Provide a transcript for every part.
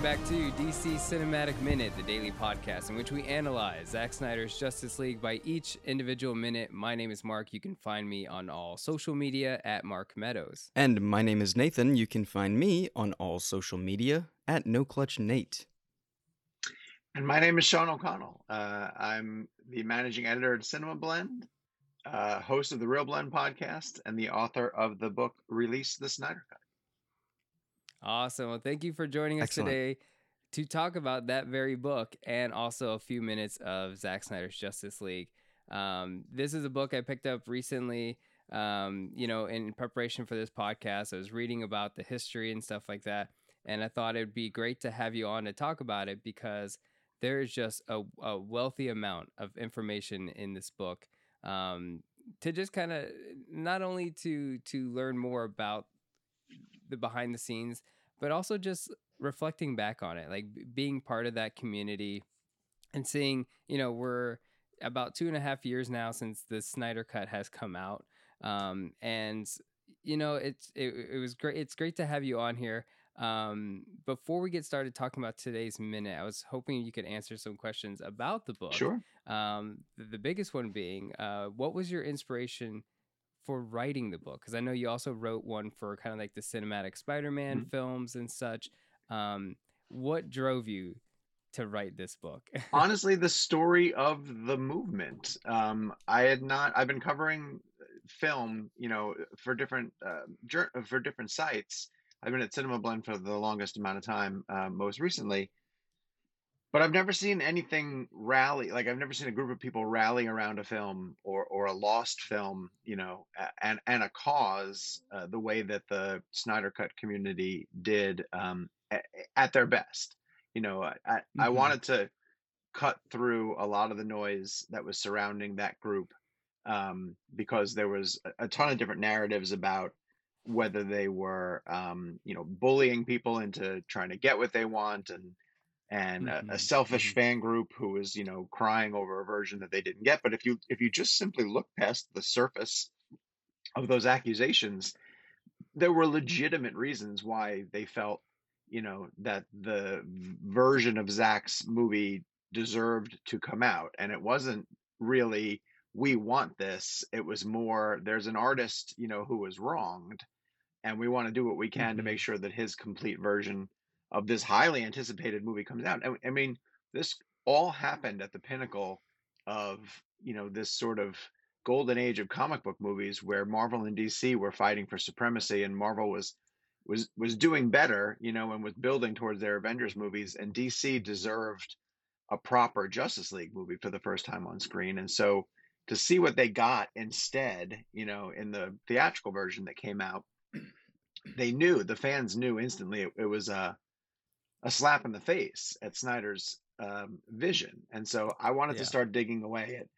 Welcome back to DC Cinematic Minute, the daily podcast in which we analyze Zack Snyder's Justice League by each individual minute. My name is Mark. You can find me on all social media at Mark Meadows. And my name is Nathan. You can find me on all social media at No Clutch Nate. And my name is Sean O'Connell. Uh, I'm the managing editor at Cinema Blend, uh, host of the ReelBlend podcast, and the author of the book Release the Snyder Cut. Awesome. Well, thank you for joining us Excellent. today to talk about that very book and also a few minutes of Zack Snyder's Justice League. Um, this is a book I picked up recently. Um, you know, in preparation for this podcast, I was reading about the history and stuff like that, and I thought it'd be great to have you on to talk about it because there is just a, a wealthy amount of information in this book um, to just kind of not only to to learn more about the behind the scenes, but also just reflecting back on it, like being part of that community and seeing, you know, we're about two and a half years now since the Snyder Cut has come out, um, and you know, it's it, it was great. It's great to have you on here. Um, before we get started talking about today's minute, I was hoping you could answer some questions about the book. Sure. Um, the, the biggest one being, uh, what was your inspiration for writing the book? Because I know you also wrote one for kind of like the cinematic Spider-Man Mhm. films and such. Um, what drove you to write this book? Honestly, the story of the movement. Um, I had not. I've been covering film, you know, for different uh, for different sites. I've been at Cinema Blend for the longest amount of time, uh, most recently. But I've never seen anything rally like I've never seen a group of people rally around a film or or a lost film, you know, and and a cause uh, the way that the Snyder Cut community did um, at, at their best. You know, I, I I Mhm. wanted to cut through a lot of the noise that was surrounding that group um, because there was a, a ton of different narratives about whether they were um, you know bullying people into trying to get what they want and and a, a Mhm, selfish mhm. fan group who was you know crying over a version that they didn't get but if you if you just simply look past the surface of those accusations there were legitimate reasons why they felt you know that the version of Zack's movie deserved to come out and it wasn't really we want this it was more there's an artist you know who was wronged and we want to do what we can to Mhm. make sure that his complete version of this highly anticipated movie comes out. And, i mean this all happened at the pinnacle of you know this sort of golden age of comic book movies where marvel and dc were fighting for supremacy and marvel was was was doing better you know and was building towards their avengers movies and dc deserved a proper justice league movie for the first time on screen. And so to see what they got instead you know in the theatrical version that came out they knew the fans knew instantly it, it was a a slap in the face at Snyder's um, vision, and so I wanted Yeah. to start digging away at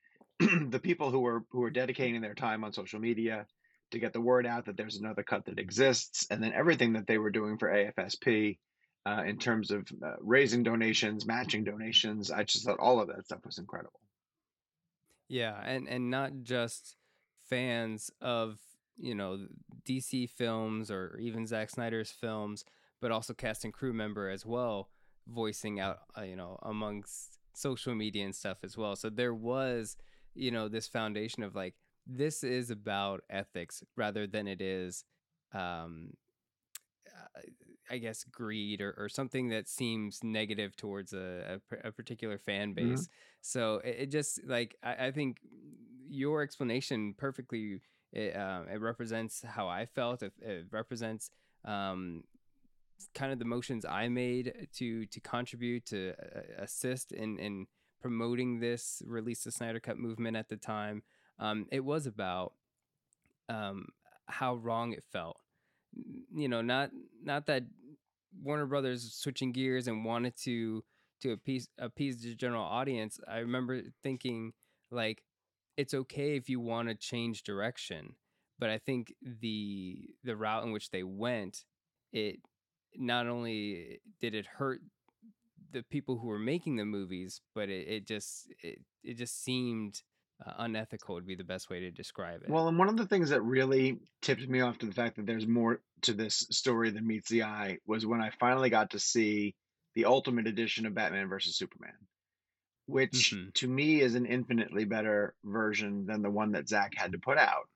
the people who were who were dedicating their time on social media to get the word out that there's another cut that exists, and then everything that they were doing for AFSP uh, in terms of uh, raising donations, matching donations. I just thought all of that stuff was incredible. Yeah, and and not just fans of you know DC films or even Zack Snyder's films, but also cast and crew member as well, voicing out uh, you know amongst social media and stuff as well. So there was you know this foundation of like this is about ethics rather than it is um uh, I guess greed or, or something that seems negative towards a, a, a particular fan Mhm. base. So it, it just like I, I think your explanation perfectly it, um, it represents how I felt. It, it represents um, kind of the motions I made to to contribute to uh, assist in in promoting this release the Snyder Cut movement at the time. Um, it was about um, how wrong it felt. You know, not not that Warner Brothers switching gears and wanted to to appease appease the general audience. I remember thinking like it's okay if you want to change direction, but I think the the route in which they went, it not only did it hurt the people who were making the movies, but it, it just it, it just seemed uh, unethical would be the best way to describe it. Well, and one of the things that really tipped me off to the fact that there's more to this story than meets the eye was when I finally got to see the Ultimate Edition of Batman versus Superman, which Mhm. to me is an infinitely better version than the one that Zack had to put out.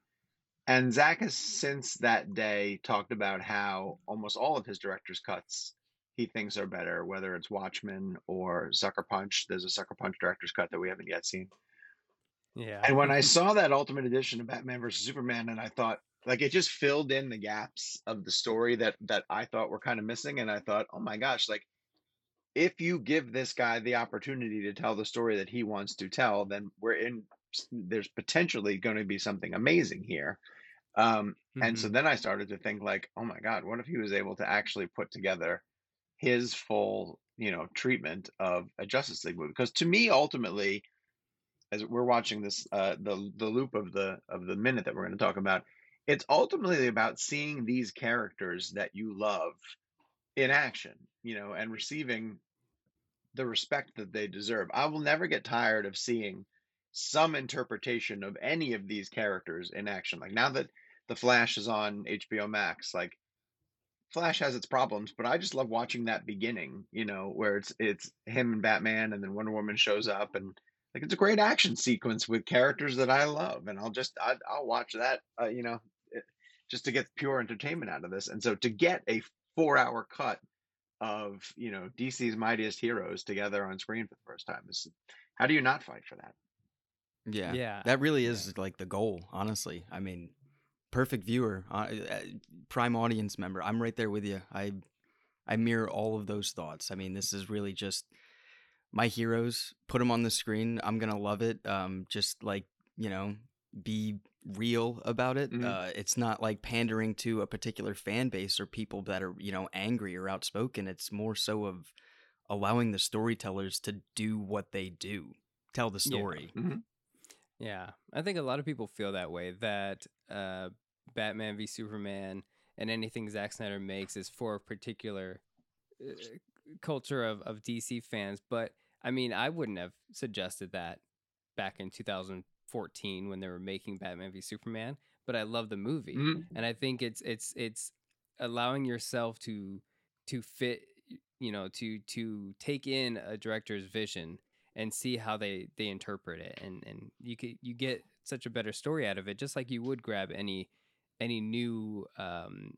And Zack has since that day talked about how almost all of his director's cuts he thinks are better, whether it's Watchmen or Sucker Punch. There's a Sucker Punch director's cut that we haven't yet seen. Yeah. And when I saw that Ultimate Edition of Batman versus Superman, and I thought like it just filled in the gaps of the story that that I thought were kind of missing, and I thought, oh my gosh, like if you give this guy the opportunity to tell the story that he wants to tell, then we're in. There's potentially going to be something amazing here. Um, and so Mhm. then I started to think like, oh my God, what if he was able to actually put together his full, you know, treatment of a Justice League movie? Because to me, ultimately, as we're watching this, uh, the the loop of the of the minute that we're going to talk about, it's ultimately about seeing these characters that you love in action, you know, and receiving the respect that they deserve. I will never get tired of seeing some interpretation of any of these characters in action. Like now that The Flash is on HBO Max, like Flash has its problems, but I just love watching that beginning, you know, where it's it's him and Batman and then Wonder Woman shows up and like it's a great action sequence with characters that I love and I'll just I, I'll watch that, uh, you know, it, just to get pure entertainment out of this. And so to get a 4-hour cut of, you know, DC's mightiest heroes together on screen for the first time is how do you not fight for that? Yeah. Yeah. That really is like the goal, honestly. I mean, perfect viewer, uh, uh, prime audience member. I'm right there with you. I I mirror all of those thoughts. I mean, this is really just my heroes. Put them on the screen. I'm gonna love it. Um, just like you know, be real about it. Mhm. Uh, it's not like pandering to a particular fan base or people that are you know angry or outspoken. It's more so of allowing the storytellers to do what they do, tell the Yeah. story. Yeah, I think a lot of people feel that way. That uh, Batman v Superman and anything Zack Snyder makes is for a particular uh, culture of, of DC fans. But I mean, I wouldn't have suggested that back in 2014 when they were making Batman v Superman. But I love the movie, Mhm. and I think it's it's it's allowing yourself to to fit, you know, to to take in a director's vision and see how they they interpret it and and you could you get such a better story out of it just like you would grab any any new um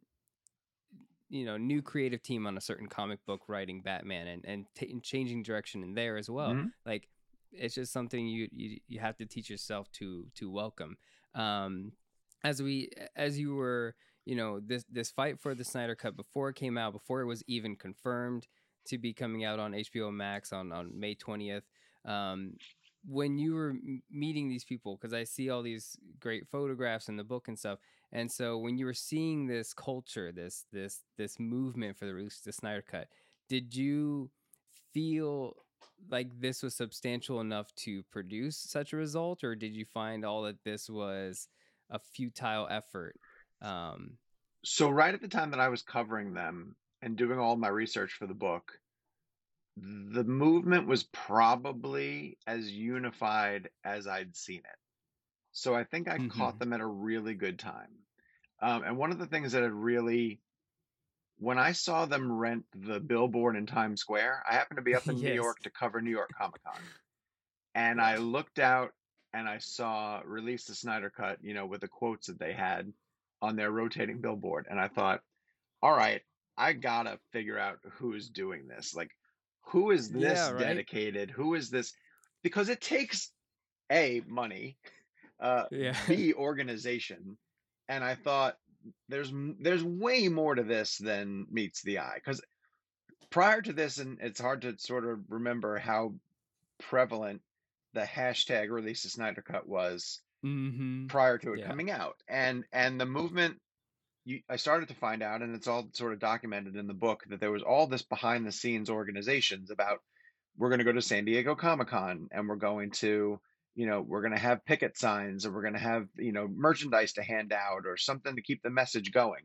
you know new creative team on a certain comic book writing batman and and, t- and changing direction in there as well Mhm. like it's just something you, you you have to teach yourself to to welcome um as we as you were you know this this fight for the snyder cut before it came out before it was even confirmed to be coming out on hbo max on on may 20th um, when you were meeting these people because i see all these great photographs in the book and stuff and so when you were seeing this culture this this this movement for the release the snyder cut did you feel like this was substantial enough to produce such a result or did you find all that this was a futile effort um? So right at the time that I was covering them and doing all my research for the book, the movement was probably as unified as I'd seen it. So I think I caught Mhm. them at a really good time. Um, and one of the things that had really, when I saw them rent the billboard in Times Square, I happened to be up in New York to cover New York Comic Con. And I looked out and I saw release the Snyder Cut, you know, with the quotes that they had on their rotating billboard. And I thought, all right, I gotta figure out who's doing this. Like, who is this Yeah, right? dedicated? Who is this? Because it takes A, money, uh, Yeah. B, organization. And I thought, there's there's way more to this than meets the eye. Because prior to this, and it's hard to sort of remember how prevalent the hashtag release the Snyder Cut was mm-hmm. prior to it Yeah. coming out and and the movement you, i started to find out and it's all sort of documented in the book that there was all this behind the scenes organizations about we're going to go to san diego comic-con and we're going to you know we're going to have picket signs and we're going to have you know merchandise to hand out or something to keep the message going.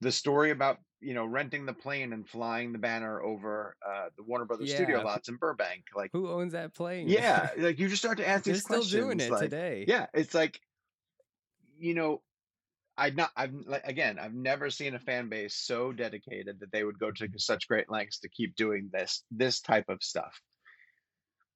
The story about you know renting the plane and flying the banner over uh, the warner brothers studio lots in burbank like who owns that plane? Yeah like you just start to ask they're these still doing it like, today. Yeah it's like you know I've not, I've like, again, I've never seen a fan base so dedicated that they would go to such great lengths to keep doing this, this type of stuff.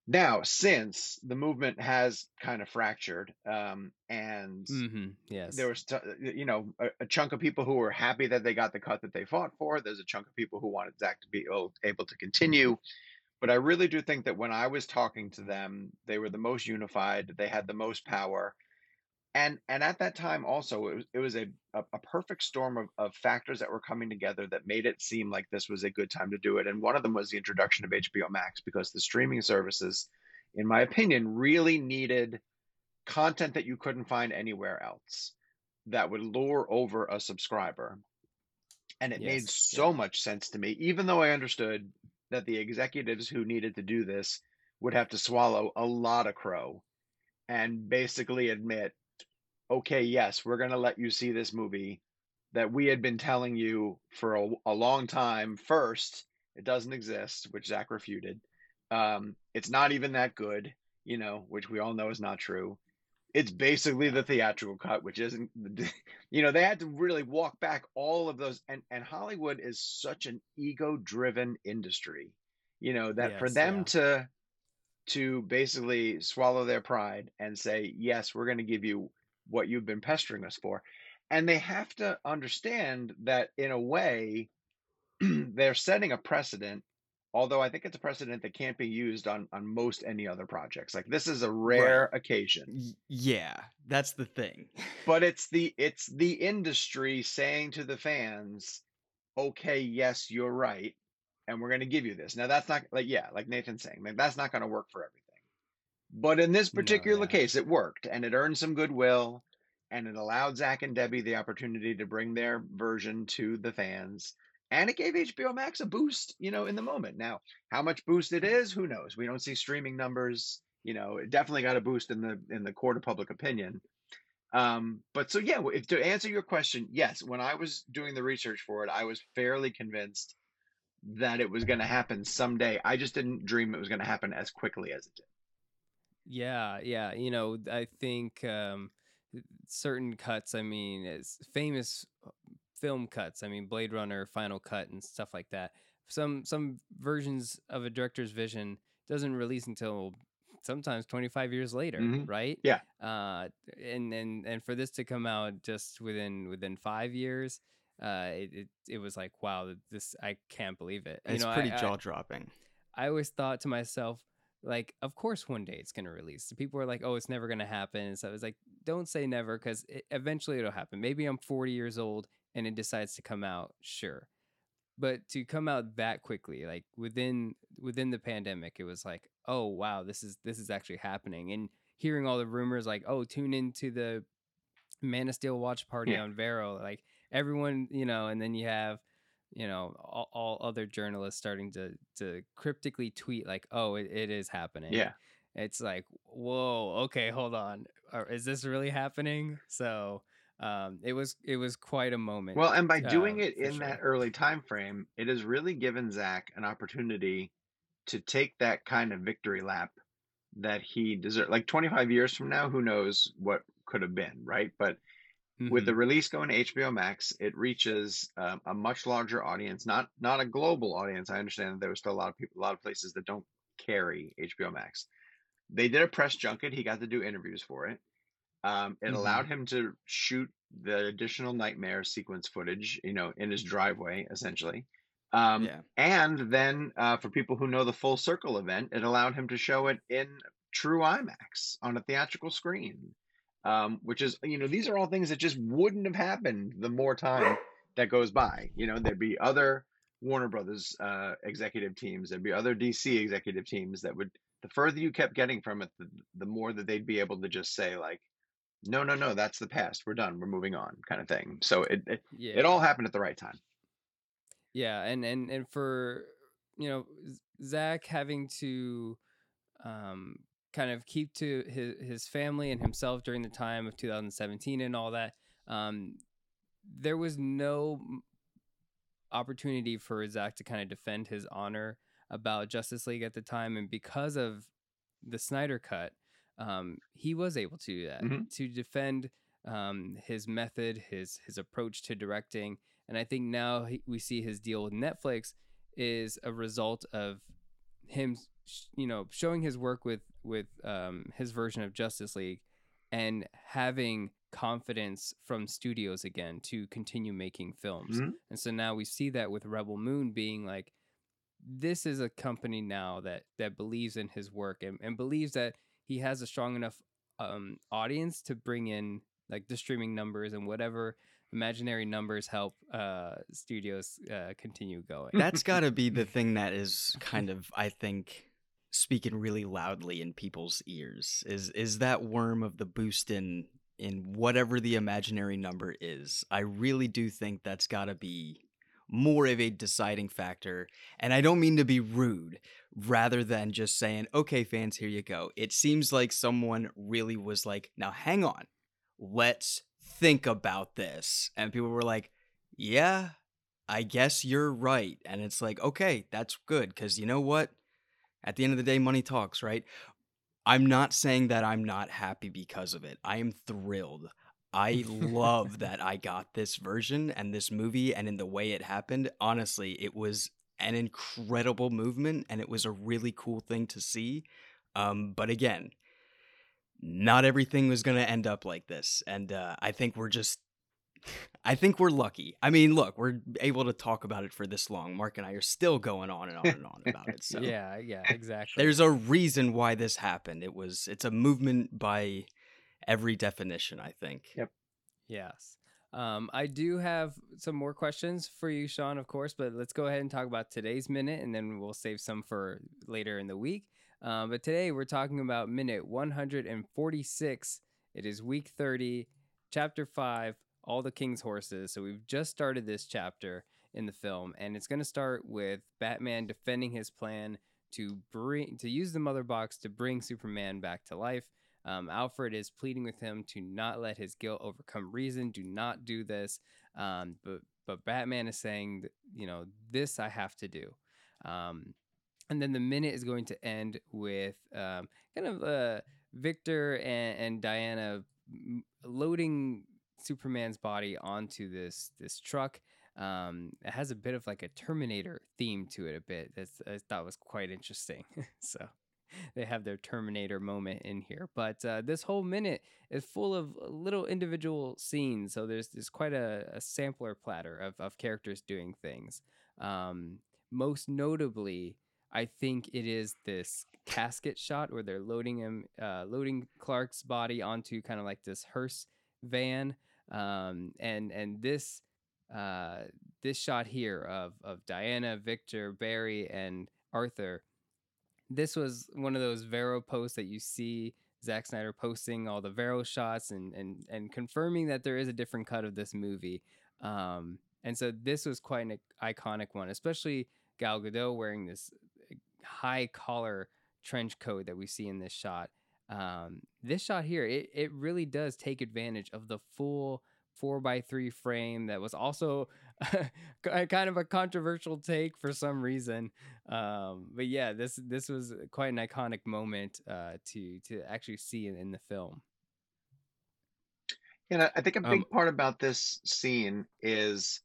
Now, since the movement has kind of fractured, um, and Mm-hmm. Yes. there was, t- you know, a, a chunk of people who were happy that they got the cut that they fought for. There's a chunk of people who wanted Zack to be able, able to continue. But I really do think that when I was talking to them, they were the most unified. They had the most power, and and at that time also it was it was a a, perfect storm of, of factors that were coming together that made it seem like this was a good time to do it. And one of them was the introduction of HBO Max because the streaming services, in my opinion, really needed content that you couldn't find anywhere else that would lure over a subscriber. And it made so Yeah. much sense to me, even though I understood that the executives who needed to do this would have to swallow a lot of crow and basically admit, okay, yes, we're going to let you see this movie that we had been telling you for a, a long time. First, it doesn't exist, which Zack refuted. Um, it's not even that good, you know, which we all know is not true. It's basically the theatrical cut, which isn't, you know, they had to really walk back all of those. And, and Hollywood is such an ego driven industry, you know, that for them yeah. to, to basically swallow their pride and say, yes, we're going to give you what you've been pestering us for. And they have to understand that in a way, they're setting a precedent, although I think it's a precedent that can't be used on, on most any other projects. Like this is a rare occasion, Y- yeah, that's the thing. but it's the it's the industry saying to the fans, okay, yes, you're right, and we're going to give you this. Now that's not like yeah, like Nathan's saying, like, that's not going to work for everything. But in this No, particular yeah. case, it worked, and it earned some goodwill, and it allowed Zack and Debbie the opportunity to bring their version to the fans, and it gave HBO Max a boost, you know, in the moment. Now, how much boost it is, who knows? We don't see streaming numbers. You know, it definitely got a boost in the in the court of public opinion. Um, but so yeah, if to answer your question, yes, when I was doing the research for it, I was fairly convinced that it was going to happen someday. I just didn't dream it was going to happen as quickly as it did. Yeah, yeah. You know, I think um, certain cuts. I mean, it's famous uh, film cuts. I mean, Blade Runner, Final Cut, and stuff like that. Some some versions of a director's vision doesn't release until sometimes 25 years later, Mhm. right? Yeah. Uh, and and and for this to come out just within within five years, uh, it it, it was like wow, this I can't believe it. You It's know, pretty I, I- jaw dropping. I always thought to myself, like, of course one day it's gonna release. People are like, oh, it's never gonna happen. And so I was like, don't say never, because it, eventually it'll happen. Maybe I'm 40 years old and it decides to come out, sure. But to come out that quickly, like within within the pandemic, it was like, oh wow, this is this is actually happening. And hearing all the rumors, like, oh, tune into the Man of Steel watch party Yeah. on Vero, like everyone, you know, and then you have you know all, all other journalists starting to to cryptically tweet like oh it, it is happening Yeah. it's like whoa okay hold on Are- is this really happening so um it was it was quite a moment Well, and by doing uh, it in that early time frame, it has really given Zack an opportunity to take that kind of victory lap that he deserved. Like 25 years from now, who knows what could have been, right? But with the Mhm. release going to HBO Max, it reaches um, a much larger audience, not not a global audience. I understand that there was still a lot of people, a lot of places that don't carry HBO Max. They did a press junket. He got to do interviews for it. Um, it Mhm. allowed him to shoot the additional nightmare sequence footage, you know, in his driveway, essentially. Um, yeah. and then uh, for people who know the Full Circle event, it allowed him to show it in true IMAX on a theatrical screen, um, which is, you know, these are all things that just wouldn't have happened the more time that goes by. You know, there'd be other Warner Brothers uh, executive teams, there'd be other DC executive teams that would, the further you kept getting from it, the, the more that they'd be able to just say, like, no, no, no, that's the past. We're done. We're moving on, kind of thing. So it, it, yeah it all happened at the right time. yeah and and and for you know zack having to um kind of keep to his his family and himself during the time of 2017 and all that um there was no opportunity for zack to kind of defend his honor about justice league at the time and because of the snyder cut um he was able to do that Mhm. to defend um, his method, his his approach to directing, and I think now he, we see his deal with Netflix is a result of him, you know, showing his work with with um, his version of Justice League, and having confidence from studios again to continue making films. Mhm. And so now we see that with Rebel Moon being like this is a company now that that believes in his work and, and believes that he has a strong enough um, audience to bring in like the streaming numbers and whatever imaginary numbers help uh, studios uh, continue going. That's got to be the thing that is kind of, I think, speaking really loudly in people's ears. Is is that worm of the boost in in whatever the imaginary number is? I really do think that's got to be more of a deciding factor. And I don't mean to be rude, rather than just saying, "Okay, fans, here you go." It seems like someone really was like, "Now, hang on, let's." Think about this. And people were like, yeah, I guess you're right. And it's like, okay, that's good. Because you know what? At the end of the day, money talks, right? I'm not saying that I'm not happy because of it. I am thrilled. I love that I got this version and this movie and in the way it happened. Honestly, it was an incredible movement and it was a really cool thing to see. Um, but again, not everything was going to end up like this. And uh, I think we're just I think we're lucky. I mean, look, we're able to talk about it for this long. Mark and I are still going on and on and on about it. So yeah, yeah, exactly. there's a reason why this happened. It was it's a movement by every definition, I think. Yep. Yes. Um, I do have some more questions for you, Sean, of course, but let's go ahead and talk about today's minute and then we'll save some for later in the week. Um, but today we're talking about minute 146. It is week 30, chapter 5, All the King's Horses. So we've just started this chapter in the film, and it's going to start with Batman defending his plan to bring to use the mother box to bring Superman back to life. Um, Alfred is pleading with him to not let his guilt overcome reason. Do not do this. Um, but but Batman is saying, you know, this I have to do. Um, and then the minute is going to end with um, kind of uh, Victor and, and Diana loading Superman's body onto this this truck. Um, it has a bit of like a Terminator theme to it, a bit. That's I thought was quite interesting. so they have their Terminator moment in here. But uh, this whole minute is full of little individual scenes. So there's there's quite a, a sampler platter of, of characters doing things. Um, most notably, I think it is this casket shot where they're loading him, uh, loading Clark's body onto kind of like this hearse van, um, and and this uh, this shot here of of Diana, Victor, Barry, and Arthur. This was one of those Vero posts that you see Zack Snyder posting all the Vero shots and and and confirming that there is a different cut of this movie. Um, and so this was quite an iconic one, especially Gal Gadot wearing this high collar trench coat that we see in this shot. Um, this shot here, it, it really does take advantage of the full four by three frame that was also kind of a controversial take for some reason. Um, but yeah, this this was quite an iconic moment uh, to to actually see in, in the film. And I think a big Um, part about this scene is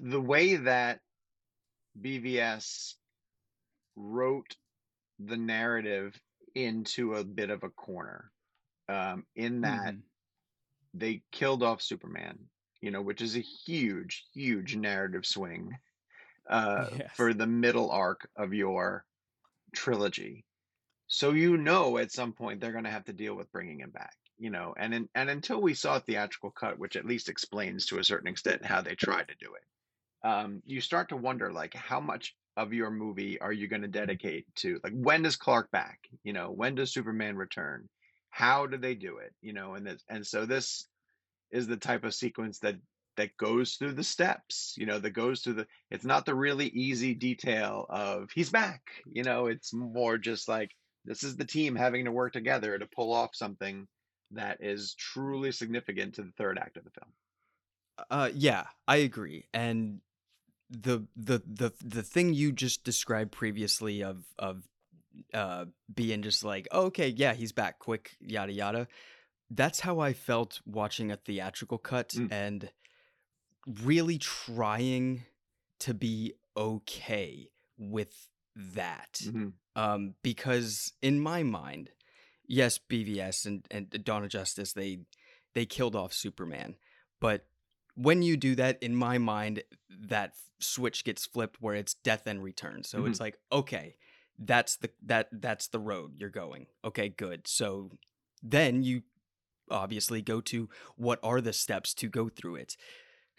the way that BVS wrote the narrative into a bit of a corner. Um, in that Mhm. they killed off Superman, you know, which is a huge, huge narrative swing uh, Yes. for the middle arc of your trilogy. So you know at some point they're going to have to deal with bringing him back, you know, and in, and until we saw a theatrical cut, which at least explains to a certain extent how they tried to do it, um, you start to wonder like how much of your movie are you going to dedicate to like when does Clark back? You know, when does Superman return? How do they do it? You know, and this, and so this is the type of sequence that that goes through the steps you know that goes through the it's not the really easy detail of he's back you know it's more just like this is the team having to work together to pull off something that is truly significant to the third act of the film Uh, yeah, I agree. And the the the the thing you just described previously of of uh being just like, oh, okay, yeah, he's back, quick, yada yada. that's how I felt watching a theatrical cut Mm. and really trying to be okay with that. Mhm. Um, because in my mind, yes, BVS and, and Dawn of Justice, they they killed off Superman. But when you do that, in my mind, that switch gets flipped where it's death and return. So it's mm-hmm. like, okay, that's the that that's the road you're going. Okay, good. So then you obviously go to what are the steps to go through it.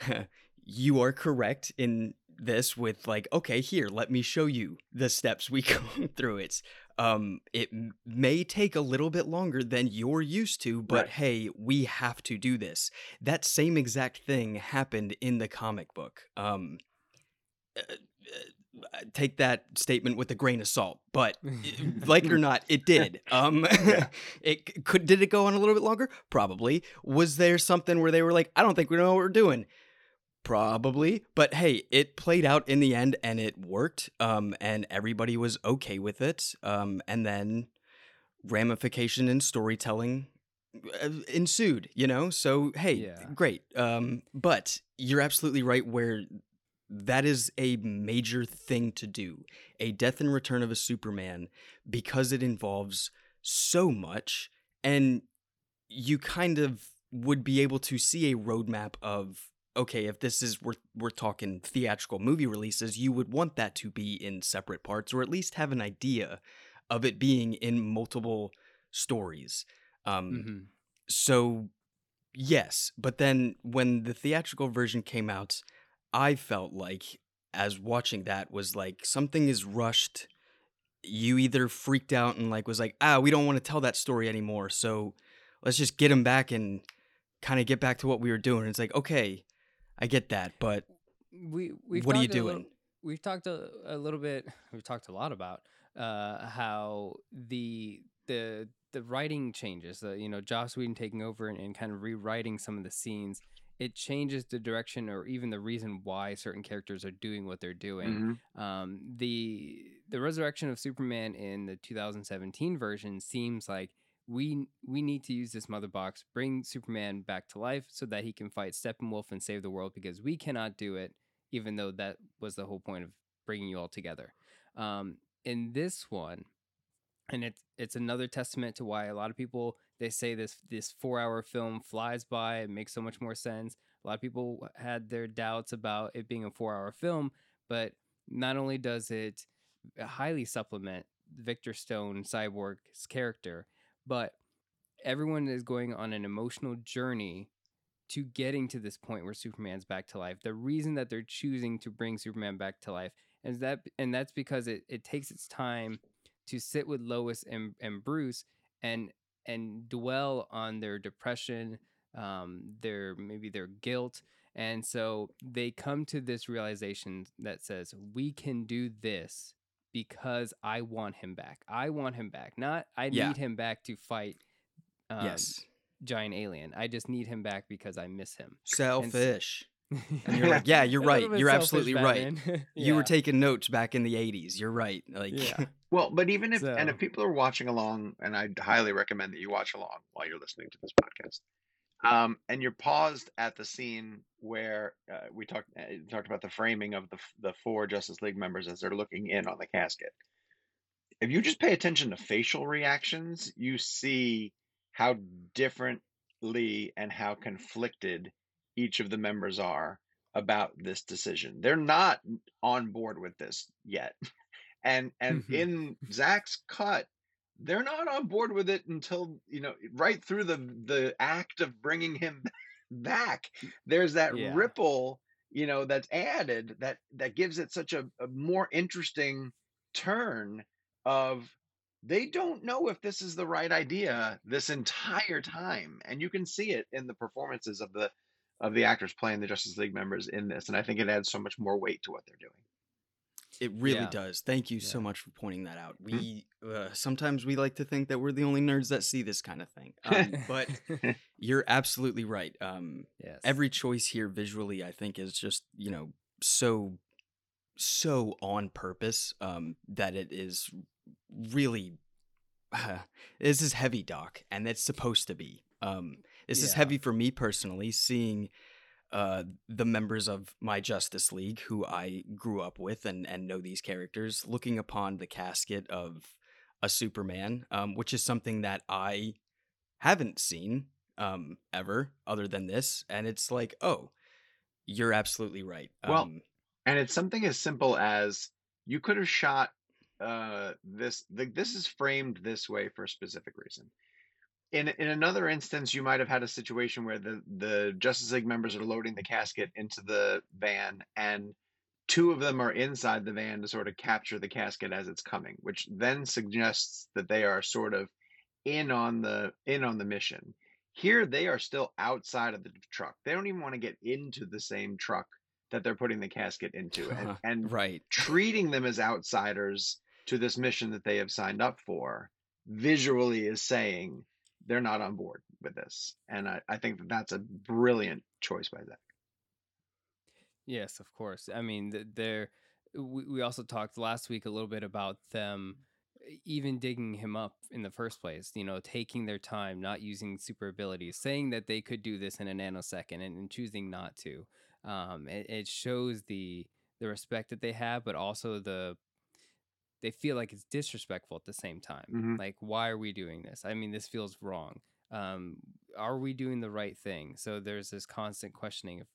you are correct in this with like okay here let me show you the steps we go through it um it may take a little bit longer than you're used to but Right. hey we have to do this that same exact thing happened in the comic book um uh, uh, take that statement with a grain of salt but like it or not it did um Yeah. it could did it go on a little bit longer probably was there something where they were like i don't think we know what we're doing probably but hey it played out in the end and it worked um and everybody was okay with it um and then ramification and storytelling uh, ensued you know so hey Yeah. great um but you're absolutely right where that is a major thing to do a death and return of a superman because it involves so much and you kind of would be able to see a roadmap of okay if this is we're, we're talking theatrical movie releases you would want that to be in separate parts or at least have an idea of it being in multiple stories. Um Mhm. so yes but then when the theatrical version came out i felt like as watching that was like something is rushed. You either freaked out and like was like ah we don't want to tell that story anymore so let's just get him back and kind of get back to what we were doing. It's like okay i get that but we we've what are you a little- doing? we've talked a, a little bit we've talked a lot about uh how the the the writing changes the you know joss whedon taking over and, and kind of rewriting some of the scenes it changes the direction or even the reason why certain characters are doing what they're doing Mhm. um, the the resurrection of Superman in the 2017 version seems like we we need to use this mother box, bring Superman back to life so that he can fight Steppenwolf and save the world because we cannot do it, even though that was the whole point of bringing you all together. Um, in this one, and it's it's another testament to why a lot of people they say this this four hour film flies by it makes so much more sense a lot of people had their doubts about it being a four hour film but not only does it highly supplement victor stone cyborg's character but everyone is going on an emotional journey to getting to this point where superman's back to life. The reason that they're choosing to bring superman back to life is that and that's because it, it takes its time to sit with Lois and, and Bruce and and dwell on their depression, um, their maybe their guilt, and so they come to this realization that says we can do this because I want him back. I want him back. Not I Yeah. need him back to fight um, yes giant alien. I just need him back because I miss him. selfish and you're like yeah you're right you're selfish, absolutely right Batman. you were taking notes back in the 80s you're right like Yeah. Well, but even if and if people are watching along, and I highly recommend that you watch along while you're listening to this podcast, um, and you're paused at the scene where uh, we talked uh, talked about the framing of the the four Justice League members as they're looking in on the casket. If you just pay attention to facial reactions, you see how differently and how conflicted each of the members are about this decision. They're not on board with this yet. And and Mhm. in Zack's cut, they're not on board with it until, you know, right through the the act of bringing him back. There's that Yeah. ripple, you know, that's added that that gives it such a, a more interesting turn of they don't know if this is the right idea this entire time and you can see it in the performances of the of the actors playing the justice league members in this and i think it adds so much more weight to what they're doing It really Yeah. does. Thank you so much for pointing that out. Hmm? We uh, sometimes we like to think that we're the only nerds that see this kind of thing, um, but you're absolutely right. Um, yes. every choice here visually, I think, is just you know so so on purpose um, that it is really this is heavy, Doc, and it's supposed to be. Um, this is heavy for me personally, seeing uh, the members of my Justice League who I grew up with and, and know these characters, looking upon the casket of a Superman, um, which is something that I haven't seen um, ever other than this. And it's like, oh, you're absolutely right. Well, Um, and it's something as simple as you could have shot uh this the, this is framed this way for a specific reason in in another instance you might have had a situation where the the justice league members are loading the casket into the van and two of them are inside the van to sort of capture the casket as it's coming which then suggests that they are sort of in on the in on the mission here they are still outside of the truck they don't even want to get into the same truck that they're putting the casket into and, and right. treating them as outsiders to this mission that they have signed up for visually is saying they're not on board with this and i, I think that that's a brilliant choice by zack Yes, of course. I mean, th- there. We, we also talked last week a little bit about them even digging him up in the first place. You know, taking their time, not using super abilities, saying that they could do this in a nanosecond, and, and choosing not to. Um, it, it shows the the respect that they have, but also the they feel like it's disrespectful at the same time. Mhm. Like, why are we doing this? I mean, this feels wrong. Um, are we doing the right thing? So there's this constant questioning of,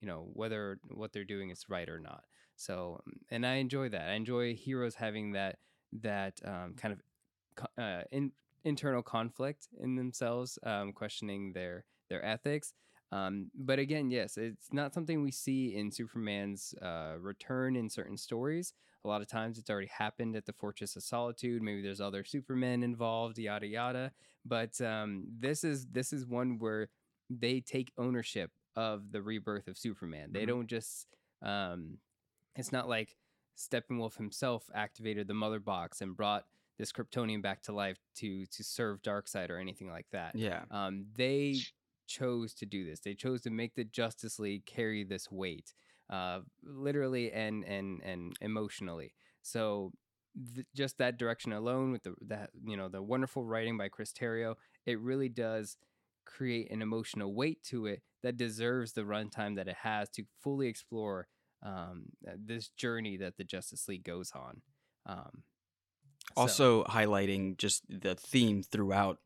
you know, whether what they're doing is right or not. So, um, and I enjoy that. I enjoy heroes having that that um, kind of uh, in, internal conflict in themselves, um, questioning their their ethics. Um, but again, yes, it's not something we see in Superman's uh, return in certain stories. A lot of times it's already happened at the Fortress of Solitude. Maybe there's other Supermen involved, yada yada. But um, this is this is one where they take ownership of the rebirth of Superman. They Mhm. don't just. Um, it's not like Steppenwolf himself activated the Mother Box and brought this Kryptonian back to life to to serve Darkseid or anything like that. Yeah. Um, they chose to do this. They chose to make the Justice League carry this weight, uh, literally and and and emotionally. So th- just that direction alone, with the that you know the wonderful writing by Chris Terrio, it really does create an emotional weight to it that deserves the runtime that it has to fully explore um, uh, this journey that the Justice League goes on. Um, so- Also highlighting just the theme throughout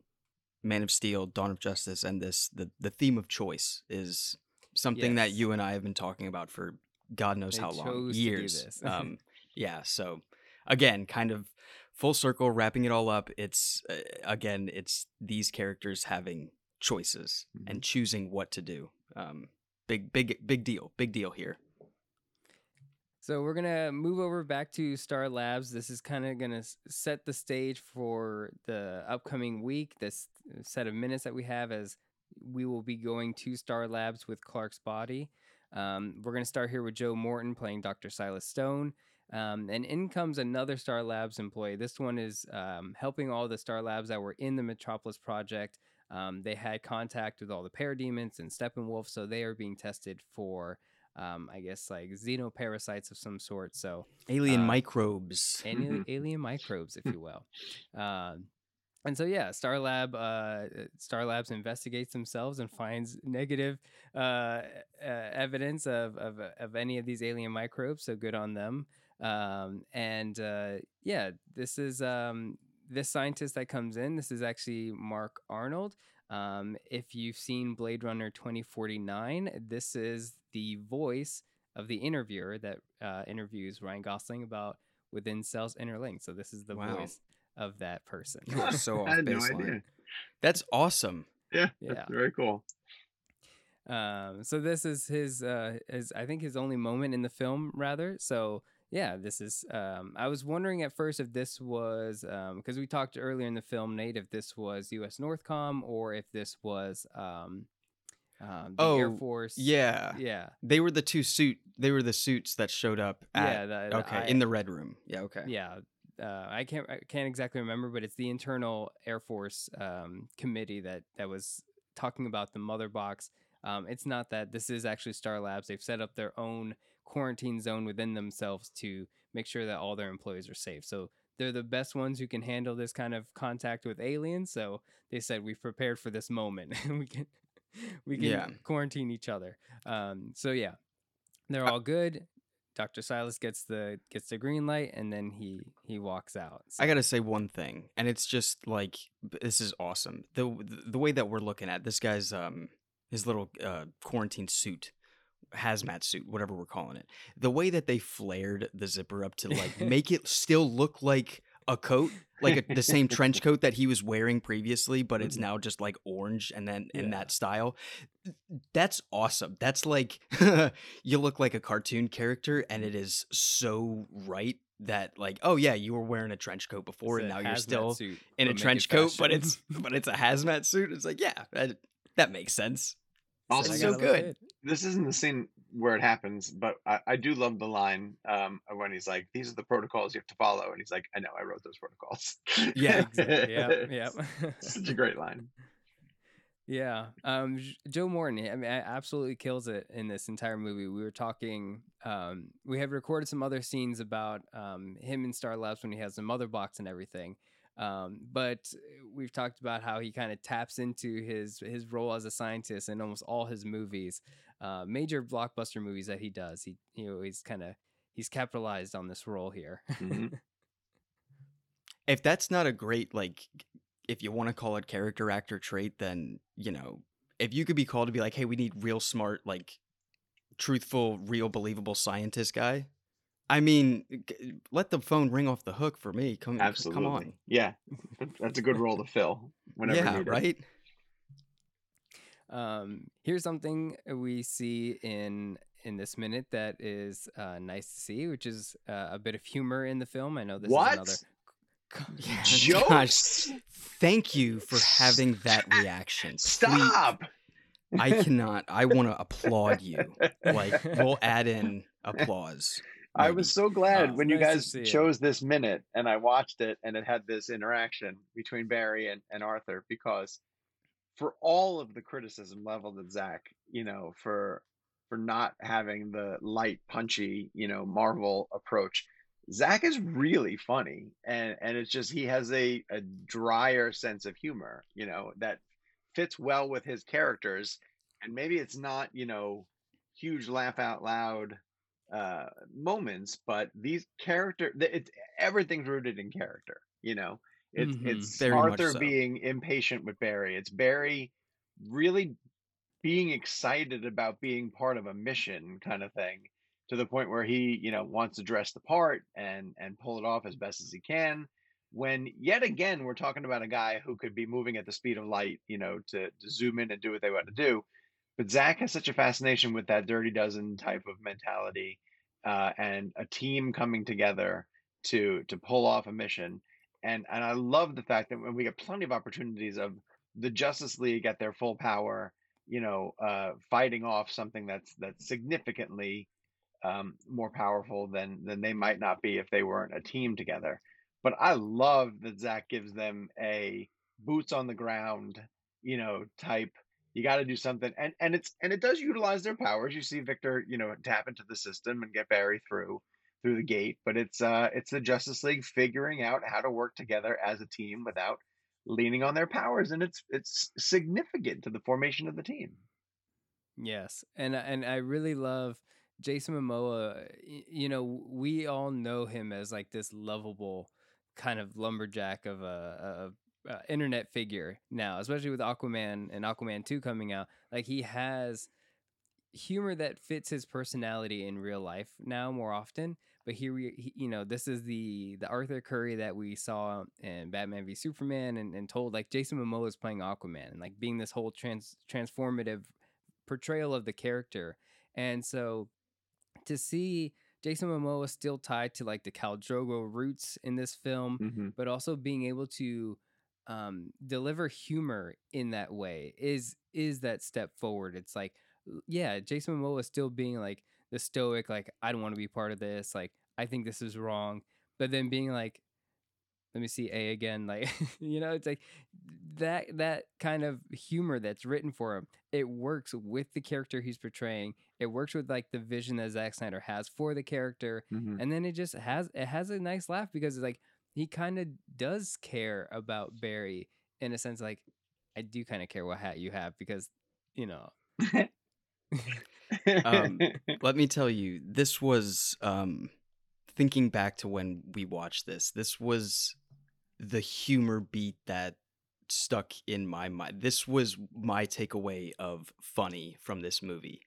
Man of Steel, Dawn of Justice, and this the the theme of choice is something that you and I have been talking about for God knows They how long chose to do years. this. um, yeah. So again, kind of full circle, wrapping it all up. It's uh, again, it's these characters having choices and choosing what to do. Um, big big big deal. Big deal here. So we're gonna move over back to Star Labs. This is kind of gonna set the stage for the upcoming week. This set of minutes that we have, as we will be going to Star Labs with Clark's body. Um, we're gonna start here with Joe Morton playing Dr. Silas Stone, um, and in comes another Star Labs employee. This one is um, helping all the Star Labs that were in the Metropolis project. Um, they had contact with all the parademons and Steppenwolf, so they are being tested for um, I guess like xenoparasites of some sort. So Alien Uh, microbes. alien, alien microbes, if you will. Um, and so yeah, Star Lab, uh, Star Labs investigates themselves and finds negative uh, uh, evidence of, of of any of these alien microbes. So good on them. Um, and uh, yeah, this is um, this scientist that comes in. This is actually Mark Arnold. Um, if you've seen Blade Runner 2049, this is the voice of the interviewer that uh, interviews Ryan Gosling about Within Cells Interlinked. So this is the Wow. voice of that person. You are so off i had no idea That's awesome. yeah, Yeah. that's very cool Um, so this is his, uh, his, I think his only moment in the film, rather. So yeah, this is. Um, I was wondering at first if this was because we talked earlier in the film, Nate, if this was U.S. Northcom or if this was um, um, the Air Oh, Force. Yeah. yeah, They were the two suit. They were the suits that showed up. At, yeah. The, the okay, I- in the red room. Yeah. Okay. yeah uh, I can't I can't exactly remember, but it's the internal Air Force um, committee that that was talking about the mother box. Um, it's not that this is actually Star Labs. They've set up their own quarantine zone within themselves to make sure that all their employees are safe. So they're the best ones who can handle this kind of contact with aliens. So they said we've prepared for this moment. we can we can Yeah. quarantine each other. Um, so yeah, they're all good. Dr. Silas gets the gets the green light, and then he he walks out. I gotta say one thing, and it's just like this is awesome. the The way that we're looking at this guy's um his little uh, quarantine suit, hazmat suit, whatever we're calling it. The way that they flared the zipper up to like make it still look like a coat, like a, the same trench coat that he was wearing previously, but it's Mhm. now just like orange and then in Yeah. that style. That's awesome. That's like you look like a cartoon character, and it is so right that like, oh yeah, you were wearing a trench coat before, It's and now you're still suit, in a but make it trench coat, but it's but it's a hazmat suit. It's like, yeah, that, that makes sense. Also, so good. this isn't the scene where it happens, but I, I do love the line um, when he's like, "These are the protocols you have to follow," and he's like, "I know, I wrote those protocols." Yeah, Exactly. yeah, Yep. Such a great line. Yeah. Um Joe Morton, I mean, a- absolutely kills it in this entire movie. We were talking um we have recorded some other scenes about um him in Star Labs when he has the mother box and everything. Um but we've talked about how he kind of taps into his his role as a scientist in almost all his movies. Uh major blockbuster movies that he does. He you know, he's kind of he's capitalized on this role here. Mhm. If that's not a great like, if you want to call it character actor trait, then you know, if you could be called to be like, hey, we need real smart, like, truthful, real, believable scientist guy. I mean, let the phone ring off the hook for me. Come, Absolutely. come on. Yeah, that's a good role to fill whenever yeah, needed. right. Um, here's something we see in in this minute that is uh, nice to see, which is uh, a bit of humor in the film. I know this What? is another. Yeah, Jokes? gosh, thank you for having that reaction. Please- Stop. I cannot. I want to applaud you. Like we'll add in applause. I was so glad Oh, when you nice to guys see it. chose this minute and I watched it and it had this interaction between Barry and, and Arthur because for all of the criticism leveled at Zack, you know, for for not having the light, punchy, you know, Marvel approach, Zack is really funny and and it's just he has a, a drier sense of humor, you know, that fits well with his characters and maybe it's not, you know, huge laugh out loud uh moments but these character, it's everything's rooted in character you know it's Mhm. it's arthur so. being impatient with barry it's barry really being excited about being part of a mission kind of thing to the point where he you know wants to dress the part and and pull it off as best as he can when yet again we're talking about a guy who could be moving at the speed of light you know to, to zoom in and do what they want to do but Zack has such a fascination with that dirty dozen type of mentality uh, and a team coming together to to pull off a mission. And and I love the fact that when we get plenty of opportunities of the Justice League at their full power, you know, uh, fighting off something that's that's significantly um, more powerful than than they might not be if they weren't a team together. But I love that Zack gives them a boots on the ground, you know, type you got to do something and and it's and it does utilize their powers you see victor you know tap into the system and get barry through through the gate but it's uh it's the justice league figuring out how to work together as a team without leaning on their powers and it's it's significant to the formation of the team Yes, and and I really love Jason Momoa. You know, we all know him as like this lovable kind of lumberjack of a, a internet figure now, especially with Aquaman and Aquaman two coming out. Like he has humor that fits his personality in real life now more often. But here we, he, you know, this is the the Arthur Curry that we saw in Batman v Superman, and, and told like Jason Momoa is playing Aquaman and like being this whole trans transformative portrayal of the character. And so to see Jason Momoa still tied to like the Khal Drogo roots in this film, mm-hmm. but also being able to um, deliver humor in that way is is that step forward. It's like, yeah, Jason Momoa is still being like the stoic, like I don't want to be part of this, like I think this is wrong, but then being like, let me see A again, like you know, it's like that that kind of humor that's written for him. It works with the character he's portraying. It works with like the vision that Zack Snyder has for the character Mm-hmm. and then it just has it has a nice laugh because it's like he kind of does care about Barry in a sense. Like, I do kind of care what hat you have because, you know, Um, let me tell you, this was um, thinking back to when we watched this. This was the humor beat that stuck in my mind. This was my takeaway of funny from this movie.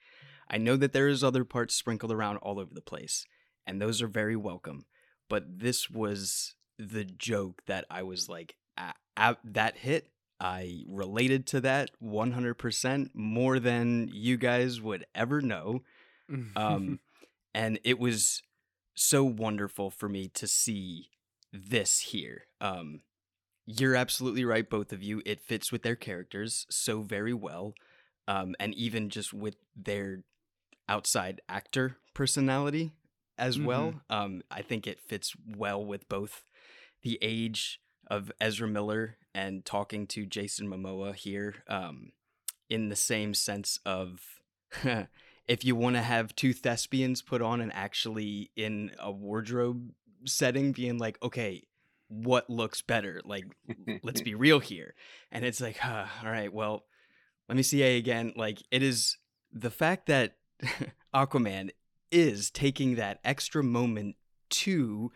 I know that there is other parts sprinkled around all over the place, and those are very welcome. But this was the joke that I was like, "Ah, ah, that hit. I related to that 100% more than you guys would ever know. Um, and it was so wonderful for me to see this here. Um, you're absolutely right, both of you. It fits with their characters so very well. Um, and even just with their outside actor personality as well. Um, I think it fits well with both the age of Ezra Miller and talking to Jason Momoa here um, in the same sense of if you want to have two thespians put on and actually in a wardrobe setting being like, okay, what looks better? Like, let's be real here. And it's like, huh, all right, well, let me see A again. Like, it is the fact that Aquaman is taking that extra moment to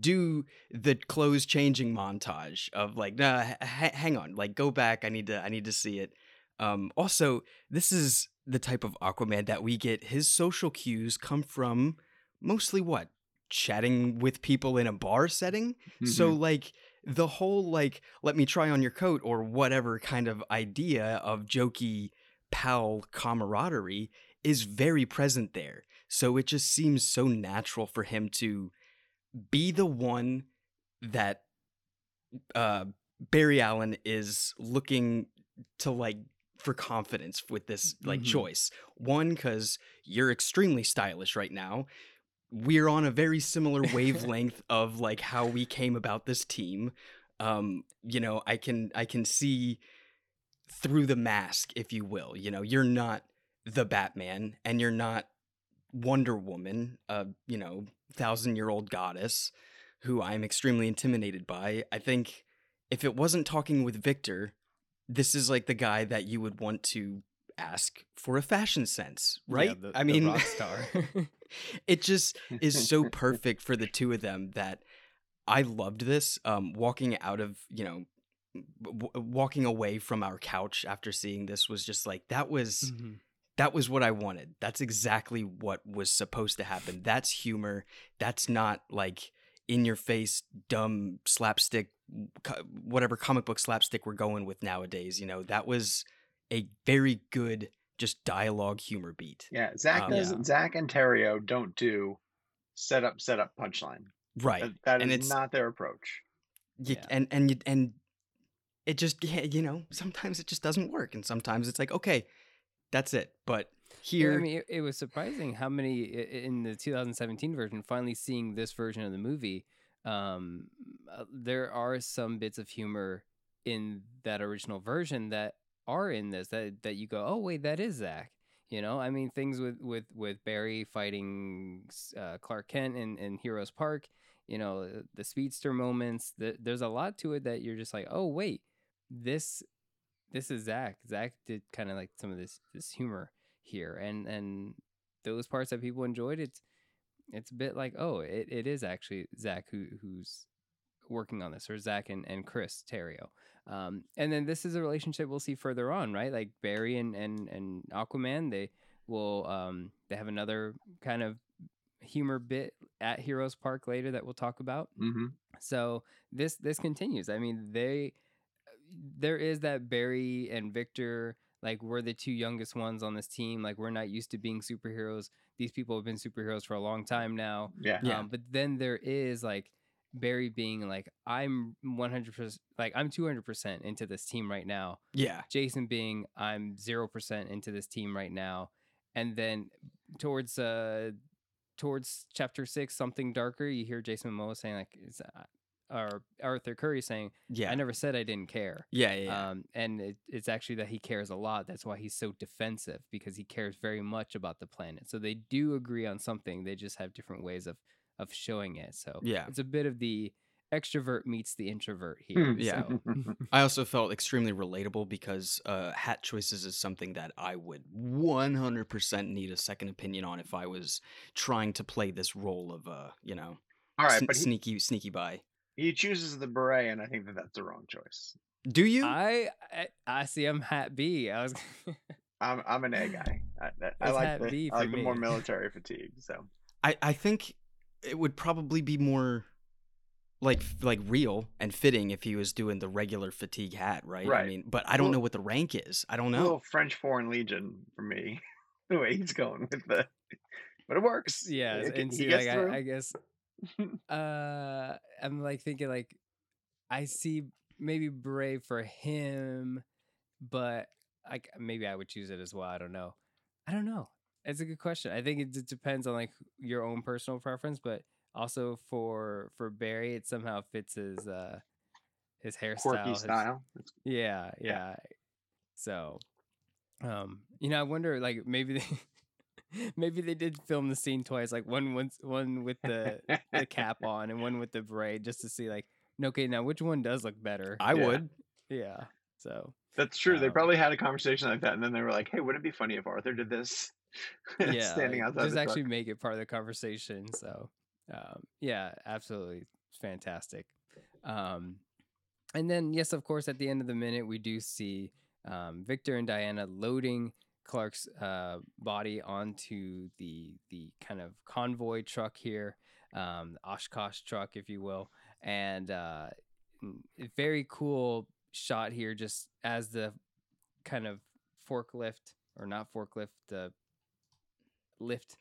do the clothes changing montage of like nah h- hang on like go back i need to i need to see it. Um also this is the type of aquaman that we get. His social cues come from mostly what? Chatting with people in a bar setting? So Mhm. like the whole like let me try on your coat or whatever kind of idea of jokey pal camaraderie is very present there. So it just seems so natural for him to be the one that uh Barry Allen is looking to like for confidence with this like Mhm. choice. One cuz you're extremely stylish right now. We're on a very similar wavelength of like how we came about this team. Um you know, I can I can see through the mask if you will. You know, you're not the Batman and you're not Wonder Woman, a you know thousand year old goddess who I'm extremely intimidated by. I think if it wasn't talking with Victor, this is like the guy that you would want to ask for a fashion sense, Yeah, right? the- I mean, rock star. it just is so perfect for the two of them that I loved this. Um, walking out of you know, w- walking away from our couch after seeing this was just like that was Mhm. That was what I wanted. That's exactly what was supposed to happen. That's humor. That's not like in your face, dumb slapstick, whatever comic book slapstick we're going with nowadays. You know, that was a very good, just dialogue humor beat. yeah, Zack Um, does Yeah. Zack and Terrio don't do set up, set up, punchline. Right. That, that and is it's not their approach. you, Yeah. and and and it just yeah, you know sometimes it just doesn't work, and sometimes it's like okay, that's it. But here, I mean, it, was surprising how many in the 2017 version. Finally, seeing this version of the movie, um, uh, there are some bits of humor in that original version that are in this that that you go, oh wait, that is Zack. You know, I mean, things with with with Barry fighting uh, Clark Kent in in Heroes Park. You know, the speedster moments. The, there's a lot to it that you're just like, oh wait, this this is Zack. Zack did kind of like some of this this humor here, and and those parts that people enjoyed. It's it's a bit like oh, it, it is actually Zack who who's working on this, or Zack and and Chris Terrio. Um, and then this is a relationship we'll see further on, right? Like Barry and and and Aquaman, they will um they have another kind of humor bit at Heroes Park later that we'll talk about. hmm So this this continues. I mean, they there is that Barry and Victor like we're the two youngest ones on this team. Like we're not used to being superheroes. These people have been superheroes for a long time now. Yeah. Yeah. Um, but then there is like Barry being like I'm 100% like I'm 200% into this team right now. yeah, Jason being I'm 0% into this team right now. And then towards uh towards chapter 6 something darker you hear Jason Momoa saying like is uh, or Arthur Curry saying yeah, I never said I didn't care. yeah, yeah, yeah. Um, and it, it's actually that he cares a lot. That's why he's so defensive because he cares very much about the planet. So they do agree on something. They just have different ways of of showing it. So Yeah. it's a bit of the extrovert meets the introvert here. Hmm. Yeah. so. I also felt extremely relatable because uh, hat choices is something that I would 100% need a second opinion on if I was trying to play this role of, uh, you know, All right, sn- but he, sneaky, sneaky by. He chooses the beret, and I think that that's the wrong choice. Do you? I, I I see. I'm hat B. I was. I'm I'm an A guy. I, I- I like the B I like for the more military fatigue. So I, I think it would probably be more like like real and fitting if he was doing the regular fatigue hat, right? Right. I mean, but I don't Well- know what the rank is. I don't a know. little French Foreign Legion for me, the way he's going with the, but it works. yeah, It- and he see, gets like through. I, I guess. Uh, I'm like thinking like, I see maybe brave for him, but like maybe I would choose it as well. I don't know. I don't know. It's a good question. I think it d- depends on like your own personal preference, but also for for Barry, it somehow fits his uh his hairstyle. Quirky style. It's- Yeah, Yeah. yeah. So, um, you know, I wonder, like, maybe they, maybe they did film the scene twice, like one once, one with the the cap on and one with the braid, just to see, like, okay, now which one does look better? I Yeah. would. yeah. So, That's true. They Um, probably had a conversation like that, and then they were like, "Hey, wouldn't it be funny if Arthur did this?" yeah, standing like, outside just actually truck. make it part of the conversation. So, um, yeah, absolutely fantastic. Um, and then, yes, of course, at the end of the minute, we do see um, Victor and Diana loading Clark's uh, body onto the the kind of convoy truck here, um, Oshkosh truck, if you will, and uh, very cool shot here, just as the kind of forklift or not forklift, the lift,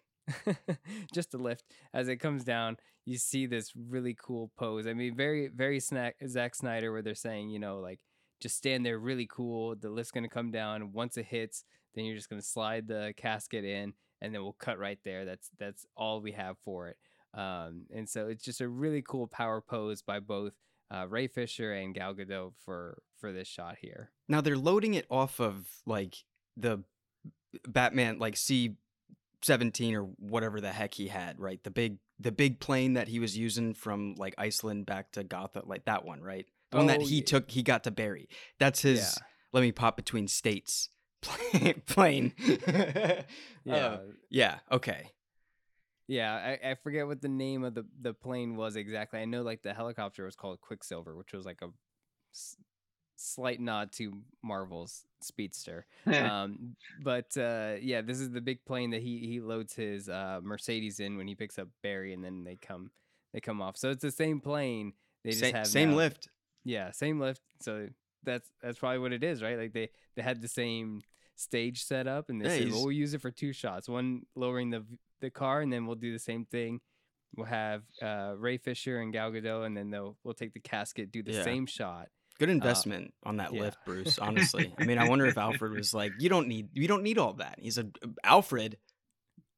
just a lift as it comes down. You see this really cool pose. I mean, very very snack Zack Snyder, where they're saying, you know, like just stand there really cool. The lift's gonna come down. Once it hits, then you're just gonna slide the casket in, and then we'll cut right there. That's that's all we have for it. Um, and so it's just a really cool power pose by both uh, Ray Fisher and Gal Gadot for for this shot here. Now they're loading it off of like the Batman like C seventeen or whatever the heck he had, right? The big the big plane that he was using from like Iceland back to Gotham, like that one, right? The one that Oh, he yeah. took he got to bury. That's his let me pop between states plane. Yeah. Uh, yeah, okay. Yeah, I, I forget what the name of the, the plane was exactly. I know like the helicopter was called Quicksilver, which was like a s- slight nod to Marvel's Speedster. um, but uh, yeah, this is the big plane that he he loads his uh, Mercedes in when he picks up Barry, and then they come they come off. So it's the same plane. They just Same, have same now- lift. Yeah, same lift. So that's that's probably what it is, right? Like they they had the same stage set up, and they Yeah, said, "Well, we'll use it for two shots. One lowering the the car, and then we'll do the same thing. We'll have uh, Ray Fisher and Gal Gadot, and then they'll we'll take the casket, do the Yeah. same shot. Good investment on that Uh, yeah. lift, Bruce. Honestly, I mean, I wonder if Alfred was like, "You don't need, you don't need all that." He's a Alfred.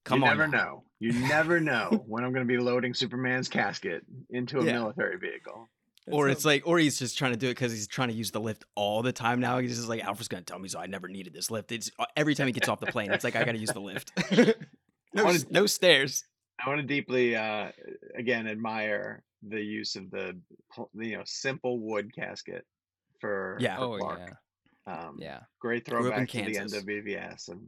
Come you on, never now. know. You never know when I'm going to be loading Superman's casket into a Yeah. military vehicle. Or That's it's like, or he's just trying to do it because he's trying to use the lift all the time now. He's just like, Alfred's gonna tell me so. I never needed this lift. It's uh, every time he gets off the plane, it's like I gotta use the lift. no, wanna- no stairs. I want to deeply, uh, again, admire the use of the, you know, simple wood casket for Yeah. for oh Clark. yeah, Um, yeah, great Grew up in throwback to the end of BVS, and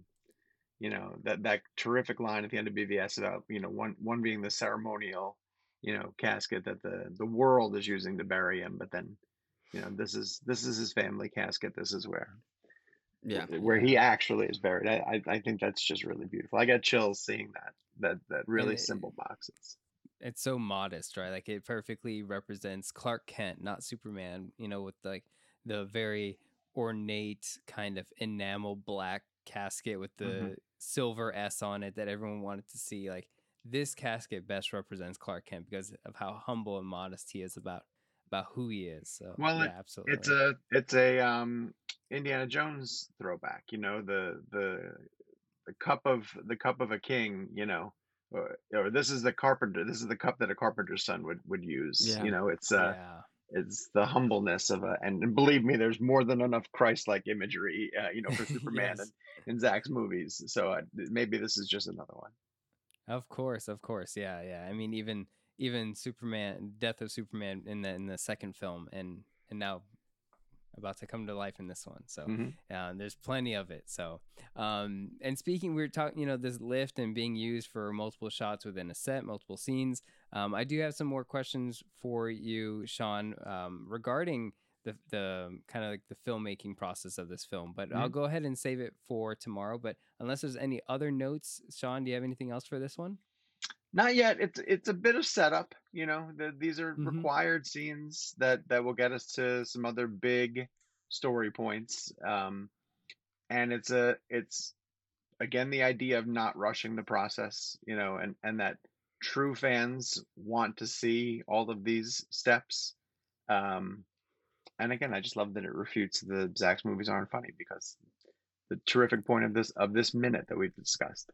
you know that that terrific line at the end of BVS about you know one one being the ceremonial, you know, casket that the the world is using to bury him, but then, you know, this is this is his family casket. This is where Yeah, where he actually is buried. I, I I think that's just really beautiful. I got chills seeing that that that really it- simple boxes. it's so modest, right? Like it perfectly represents Clark Kent, not Superman. You know, with like the very ornate kind of enamel black casket with the Mhm. silver S on it that everyone wanted to see. Like this casket best represents Clark Kent because of how humble and modest he is about about who he is. So Well, yeah, absolutely. It's a it's a um Indiana Jones throwback, you know, the the the cup of the cup of a king, you know. Or, or this is the carpenter this is the cup that a carpenter's son would would use. Yeah. You know, it's uh yeah. it's the humbleness of a and, and believe me there's more than enough Christ-like imagery uh, you know for Superman Yes. in, in Zack's movies. So uh, maybe this is just another one. Of course, of course. Yeah, yeah. I mean, even even Superman, Death of Superman in the in the second film, and and now about to come to life in this one. So Mhm. uh, there's plenty of it. So um, and speaking, we were talking, you know, this lift and being used for multiple shots within a set, multiple scenes. Um, I do have some more questions for you, Sean, um, regarding the the kind of like the filmmaking process of this film. But I'll Mhm. go ahead and save it for tomorrow. But unless there's any other notes, Sean, do you have anything else for this one? Not yet. It's it's a bit of setup, you know. The, these are Mhm. required scenes that that will get us to some other big story points. Um, and it's a it's again the idea of not rushing the process, you know, and and that true fans want to see all of these steps. Um, and again, I just love that it refutes the Zack's movies aren't funny because the terrific point of this of this minute that we've discussed.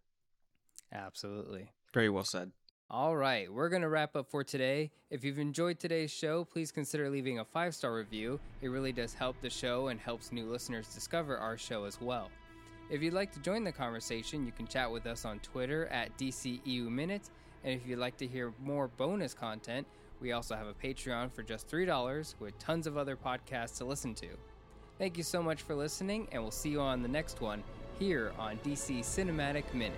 Absolutely. Very well said. All right, we're going to wrap up for today. If you've enjoyed today's show, please consider leaving a five star review. It really does help the show and helps new listeners discover our show as well. If you'd like to join the conversation, you can chat with us on Twitter at DCEU Minute. And if you'd like to hear more bonus content, we also have a Patreon for just $3 with tons of other podcasts to listen to. Thank you so much for listening, and we'll see you on the next one here on DC Cinematic Minute.